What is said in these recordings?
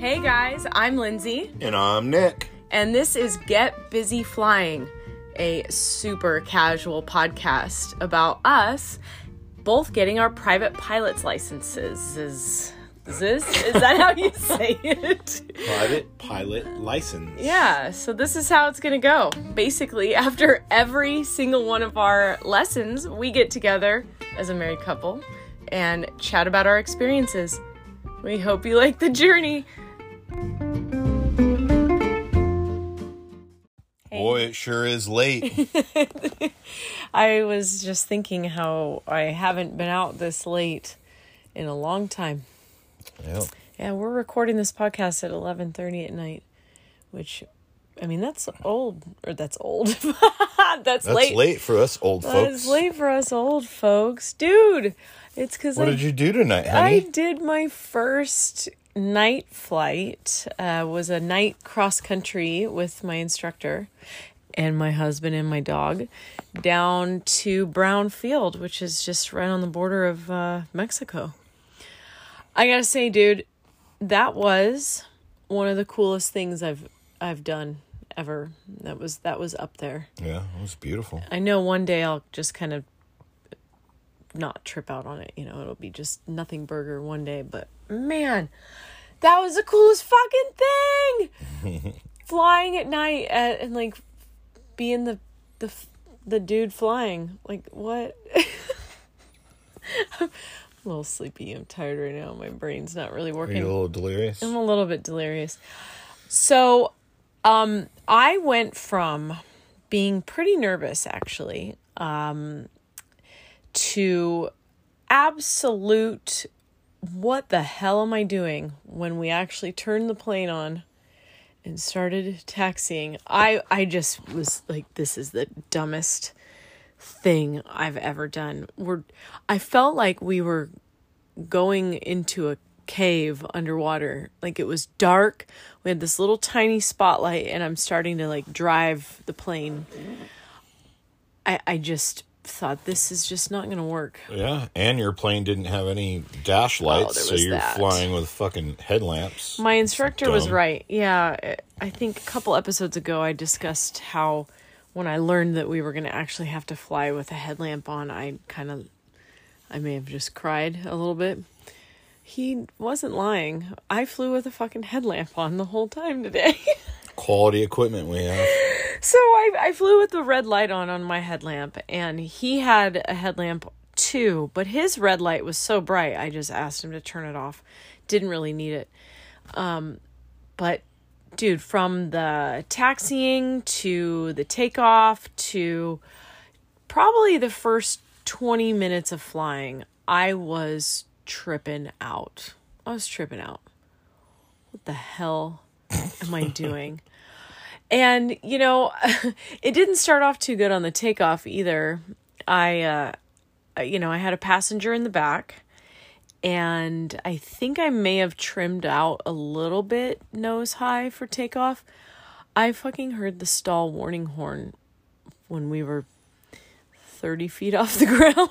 Hey guys, I'm Lindsay, And I'm Nick. and this is Get Busy Flying, a super casual podcast about us both getting our private pilot's licenses. Is, is this is that how you say it? Private pilot license. Yeah, so this is how it's gonna go. Basically, after every single one of our lessons, we get together as a married couple and chat about our experiences. We hope you like the journey. Boy, it sure is late. I was just thinking how I haven't been out this late in a long time. yeah. Yeah, we're recording this podcast at 11:30 at night, which I mean, that's old or that's old. that's, That's late. late. for us old That's folks. That's late for us old folks. Dude, it's cuz What I did you do tonight, honey? I did my first night flight. Uh, was a night cross country with my instructor and my husband and my dog down to Brown Field, which is just right on the border of uh, Mexico. I gotta say, dude, that was one of the coolest things I've I've done ever. That was that was up there. yeah, it was beautiful. I know one day I'll just kind of not trip out on it. You know, it'll be just nothing burger one day. But man, that was the coolest fucking thing. flying at night at, and like being the the the dude flying. Like what? I'm a little sleepy. I'm tired right now. My brain's not really Are working. you a little delirious? I'm a little bit delirious. So, um, I went from being pretty nervous actually, um, to absolute what the hell am I doing when we actually turned the plane on and started taxiing. I I just was like this is the dumbest thing I've ever done. We're I felt like we were going into a cave underwater. Like it was dark. We had this little tiny spotlight and I'm starting to like drive the plane. I I just thought this is just not going to work. Yeah, and your plane didn't have any dash oh, lights, Oh, so you're that. flying with fucking headlamps. My instructor was right. Yeah, I think a couple episodes ago I discussed how when I learned that we were going to actually have to fly with a headlamp on, I kind of I may have just cried a little bit. He wasn't lying. I flew with a fucking headlamp on the whole time today. Quality equipment we have. so I, I flew with the red light on on my headlamp, and he had a headlamp too, but his red light was so bright, I just asked him to turn it off. Didn't really need it. Um, but dude, from the taxiing to the takeoff to probably the first 20 minutes of flying, I was tripping out. I was tripping out. What the hell am I doing? And you know, it didn't start off too good on the takeoff either. I uh you know, I had a passenger in the back and I think I may have trimmed out a little bit nose high for takeoff. I fucking heard the stall warning horn when we were 30 feet off the ground.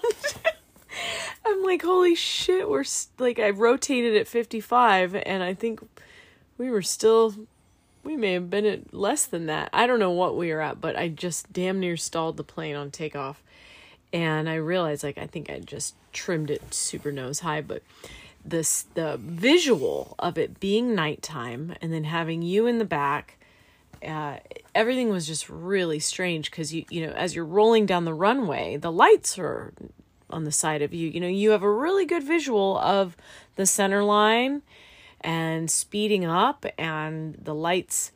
I'm like, holy shit, we're s- like, I rotated at 55 and I think we were still, we may have been at less than that. I don't know what we were at, but I just damn near stalled the plane on takeoff. And I realized, like, I think I just trimmed it super nose high, but this, the visual of it being nighttime and then having you in the back uh, everything was just really strange because you you know as you're rolling down the runway the lights are on the side of you you know you have a really good visual of the center line and speeding up and the lights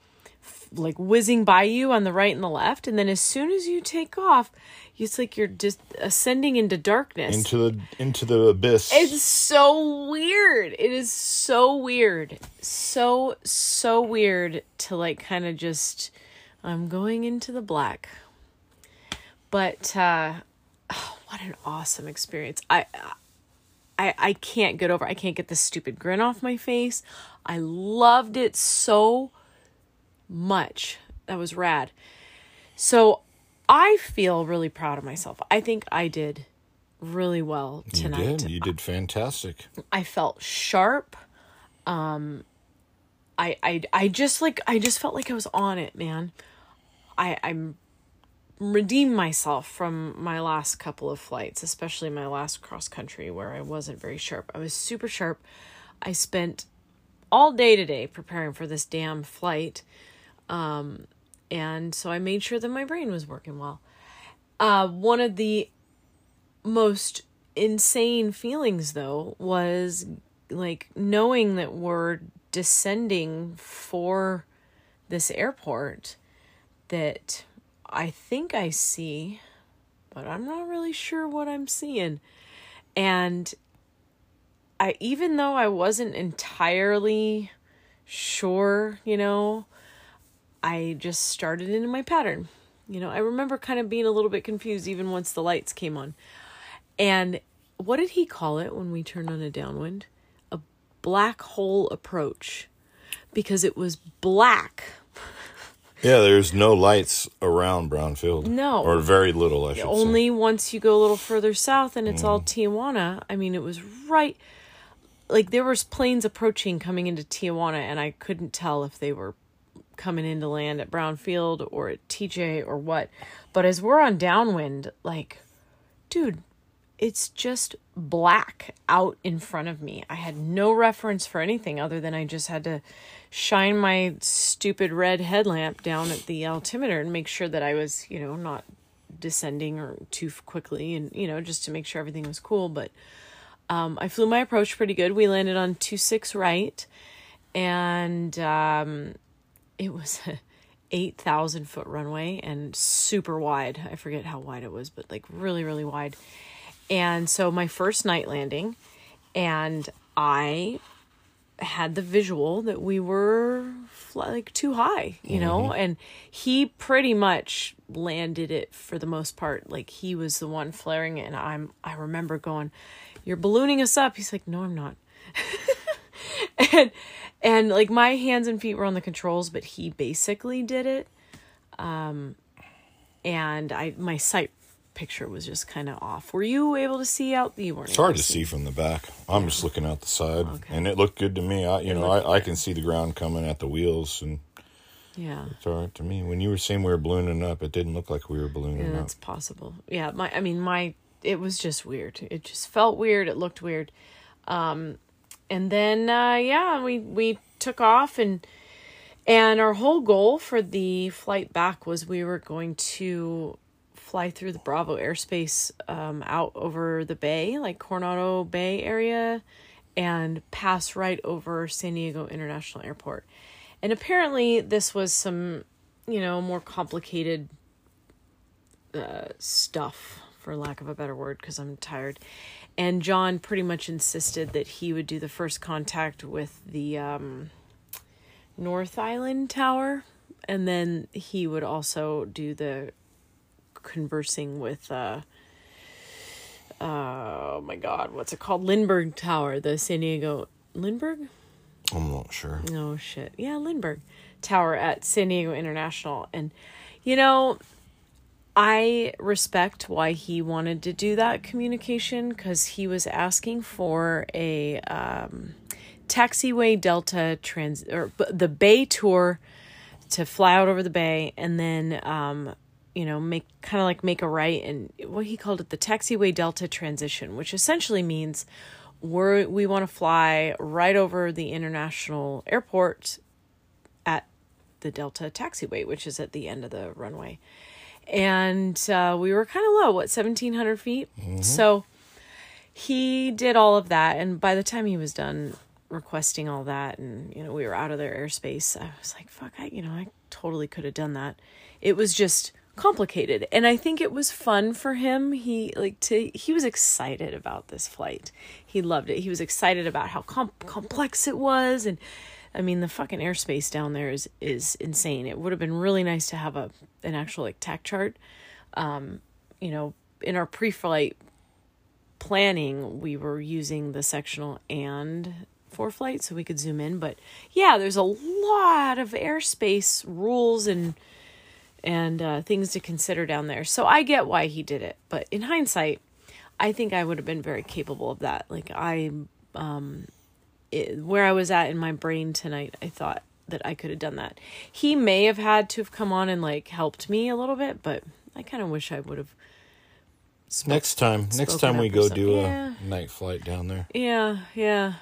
like whizzing by you on the right and the left and then as soon as you take off it's like you're just ascending into darkness Into the into the abyss. it's so weird. It is so weird. So, so weird to like kind of just, I'm going into the black. But, uh, oh, what an awesome experience. I, I, I can't get over, I can't get this stupid grin off my face. I loved it so much. That was rad. So I feel really proud of myself. I think I did really well tonight. you did. You did fantastic. I felt sharp. Um I I I just like I just felt like I was on it, man. I I'm redeemed myself from my last couple of flights, especially my last cross country where I wasn't very sharp. I was super sharp. I spent all day today preparing for this damn flight. Um, and so I made sure that my brain was working well. Uh, one of the most insane feelings, though, was like knowing that we're descending for this airport that I think I see, but I'm not really sure what I'm seeing. And I even though I wasn't entirely sure, you know, I just started into my pattern. You know, I remember kind of being a little bit confused even once the lights came on. And what did he call it when we turned on a downwind? A black hole approach. Because it was black. Yeah, there's no lights around Brownfield. No. Or very little, I should say. Only once you go a little further south and it's all mm. Tijuana. I mean, it was right like there was planes approaching coming into Tijuana and I couldn't tell if they were coming into land at Brownfield or at TJ or what. But as we're on downwind, like dude, it's just black out in front of me. I had no reference for anything other than I just had to shine my stupid red headlamp down at the altimeter and make sure that I was, you know, not descending or too quickly and, you know, just to make sure everything was cool. But um, I flew my approach pretty good. We landed on 2 6 right and um, it was a 8,000 foot runway and super wide. I forget how wide it was, but like really, really wide. And so my first night landing, and I had the visual that we were fly, like too high, you know, and he pretty much landed it for the most part. Like he was the one flaring it, and I'm I remember going, "You're ballooning us up." He's like, "No, I'm not." and and like my hands and feet were on the controls, but he basically did it. Um, and I my sight picture was just kind of off. Were you able to see out? You weren't. It's hard to see from the back. I'm just looking out the side, Okay. and it looked good to me. I, you know, I, I can see the ground coming at the wheels, and Yeah. it's all right to me. When you were saying we were ballooning up, it didn't look like we were ballooning Yeah, up. that's possible. Yeah, my I mean my it was just weird. It just felt weird. It looked weird. Um and then uh yeah, we we took off and and our whole goal for the flight back was we were going to fly through the Bravo airspace um out over the bay, like Coronado Bay area and pass right over San Diego International Airport. And apparently this was some, you know, more complicated uh, stuff, for lack of a better word, because I'm tired. And John pretty much insisted that he would do the first contact with the um, North Island Tower, and then he would also do the conversing with. Uh, uh, oh my God, what's it called? Lindbergh Tower, the San Diego Lindbergh. I'm not sure. Oh shit. Yeah, Lindbergh Tower at San Diego International. And you know, I respect why he wanted to do that communication cuz he was asking for a um taxiway delta trans or b- the bay tour to fly out over the bay and then um you know make kind of like make a right and what he called it the taxiway delta transition which essentially means we're we want to fly right over the international airport at the delta taxiway which is at the end of the runway. And uh, we were kind of low what 1700 feet? So he did all of that and by the time he was done requesting all that and you know we were out of their airspace i was like fuck i you know i totally could have done that. It was just complicated. And i think it was fun for him. He like to he was excited about this flight. He loved it. He was excited about how com- complex it was. And i mean the fucking airspace down there is is insane. It would have been really nice to have a an actual like TAC chart. Um you know in our pre-flight planning, we were using the sectional and for flight so we could zoom in. But yeah, there's a lot of airspace rules and and uh, things to consider down there. So I get why he did it, but in hindsight, I think I would have been very capable of that. Like I, um, it, where I was at in my brain tonight, I thought that I could have done that. He may have had to have come on and like helped me a little bit, but I kind of wish I would have. Next time, next time we go do Yeah. a night flight down there, Yeah, yeah,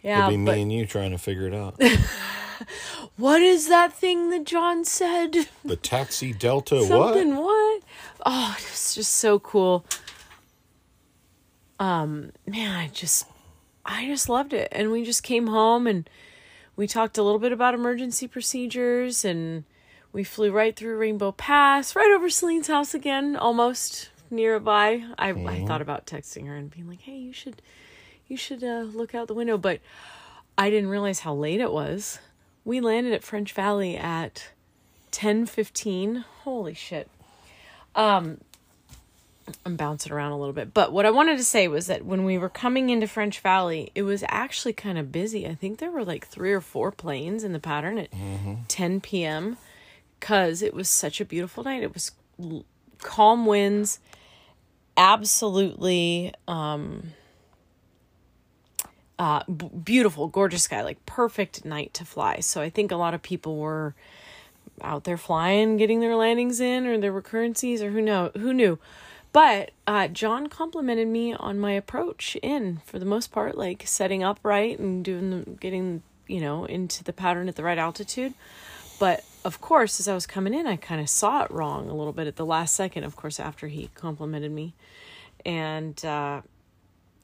yeah. it'll be but me and you trying to figure it out. what is that thing that John said? the taxi Delta, Something what? what? Oh, it's just so cool. Um, man, I just I just loved it. And we just came home and we talked a little bit about emergency procedures and we flew right through Rainbow Pass, right over Celine's house again, almost nearby. I I thought about texting her and being like, "Hey, you should you should uh, look out the window," but I didn't realize how late it was. We landed at French Valley at 10:15. Holy shit. Um I'm bouncing around a little bit. But what I wanted to say was that when we were coming into French Valley, it was actually kind of busy. I think there were like 3 or 4 planes in the pattern at 10 p.m. cuz it was such a beautiful night. It was calm winds, absolutely um uh b- beautiful, gorgeous sky, like perfect night to fly. So I think a lot of people were out there flying, getting their landings in or their recurrencies or who know who knew. But uh, John complimented me on my approach in for the most part, like setting up right and doing the getting you know into the pattern at the right altitude. But of course, as I was coming in, I kind of saw it wrong a little bit at the last second. Of course, after he complimented me, and uh,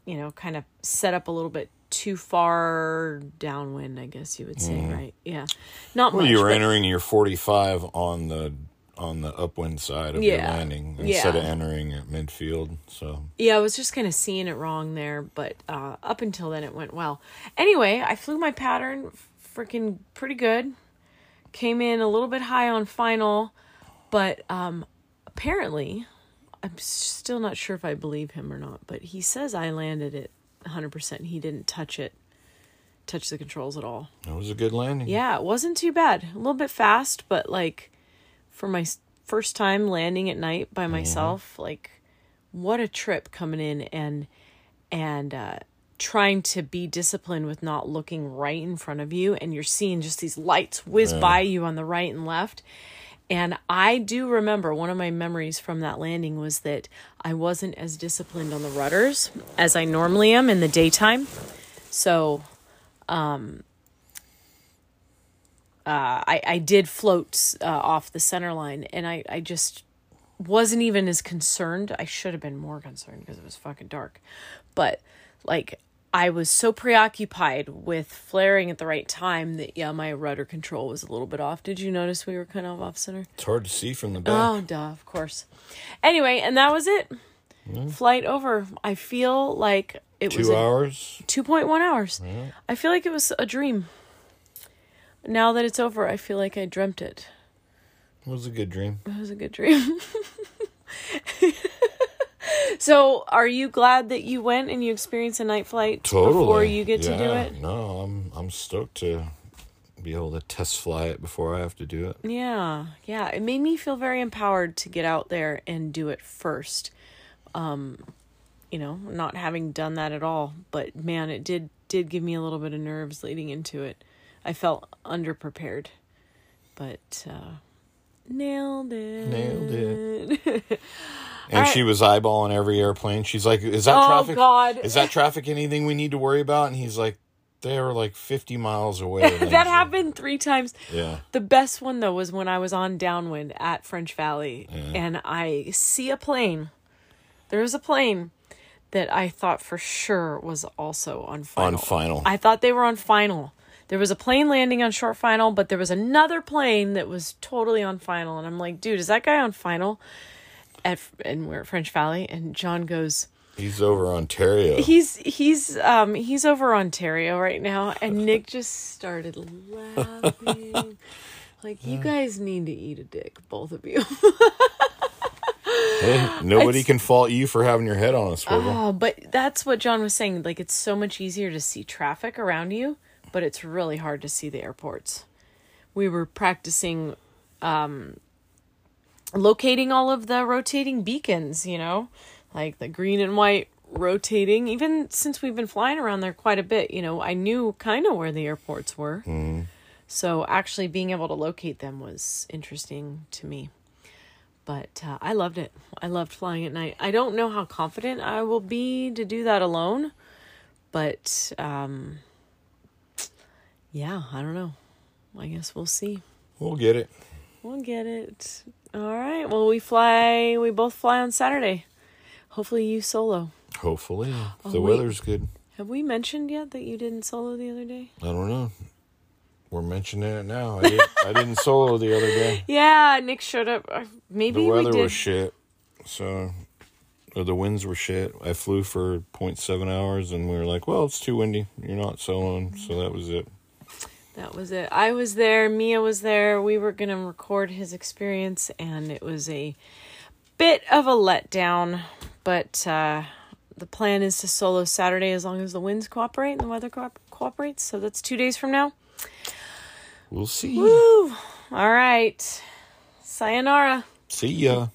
you know, kind of set up a little bit too far downwind, I guess you would say, right? Yeah, not Mm-hmm. Well, much. you were but- entering your 45 on the on the upwind side of your landing instead of entering at midfield. So Yeah, I was just kind of seeing it wrong there, but uh, up until then it went well. Anyway, I flew my pattern freaking pretty good. Came in a little bit high on final, but um, apparently, I'm still not sure if I believe him or not, but he says I landed it 100%. He didn't touch it, touch the controls at all. That was a good landing. Yeah, it wasn't too bad. A little bit fast, but like for my first time landing at night by myself, like what a trip coming in and and uh trying to be disciplined with not looking right in front of you and you're seeing just these lights whiz by you on the right and left. And I do remember one of my memories from that landing was that I wasn't as disciplined on the rudders as I normally am in the daytime. So uh, I, I did float uh, off the center line and I, I just wasn't even as concerned. I should have been more concerned because it was fucking dark. But like I was so preoccupied with flaring at the right time that yeah, my rudder control was a little bit off. Did you notice we were kind of off center? It's hard to see from the back. Oh, duh, of course. Anyway, and that was it. Flight over. I feel like it was Two hours. 2.1 hours. I feel like it was a dream. Now that it's over, I feel like I dreamt it. It was a good dream. It was a good dream. so, are you glad that you went and you experienced a night flight Totally. before you get to do it? No, I'm I'm stoked to be able to test fly it before I have to do it. Yeah, yeah. It made me feel very empowered to get out there and do it first. Um, you know, not having done that at all, but man, it did did give me a little bit of nerves leading into it. I felt underprepared, but uh, nailed it. Nailed it. And right. she was eyeballing every airplane. She's like, "Is that Oh, traffic? God. Is that traffic anything we need to worry about?" And he's like, "They were like 50 miles away." And I was that like, happened three times. Yeah. The best one though was when I was on downwind at French Valley and I see a plane. There was a plane that I thought for sure was also on final. On final. I thought they were on final. There was a plane landing on short final, but there was another plane that was totally on final and I'm like, "Dude, is that guy on final?" At and we're at French Valley and John goes, He's over Ontario. he's he's um he's over Ontario right now and Nick just started laughing. like you guys need to eat a dick, both of you. Hey, nobody It's- can fault you for having your head on a swivel. oh, but that's what John was saying. Like it's so much easier to see traffic around you, but it's really hard to see the airports. We were practicing um locating all of the rotating beacons, you know, like the green and white rotating. Even since we've been flying around there quite a bit, you know, I knew kind of where the airports were. So actually being able to locate them was interesting to me. But uh, I loved it. I loved flying at night. I don't know how confident I will be to do that alone, but um, yeah, I don't know. I guess we'll see. We'll get it. We'll get it. All right. Well, we fly. We both fly on Saturday. Hopefully, you solo. Hopefully, Oh, the wait. weather's good. Have we mentioned yet that you didn't solo the other day? I don't know. We're mentioning it now. I, did, I didn't solo the other day. Yeah, Nick showed up. Maybe The we weather did. was shit. So, or the winds were shit. I flew for 0.7 hours and we were like, well, it's too windy. You're not soloing. So that was it. That was it. I was there. Mia was there. We were going to record his experience, and it was a bit of a letdown. But uh, the plan is to solo Saturday as long as the winds cooperate and the weather co- cooperates. So that's two days from now. We'll see. Woo! All right. Sayonara. See ya.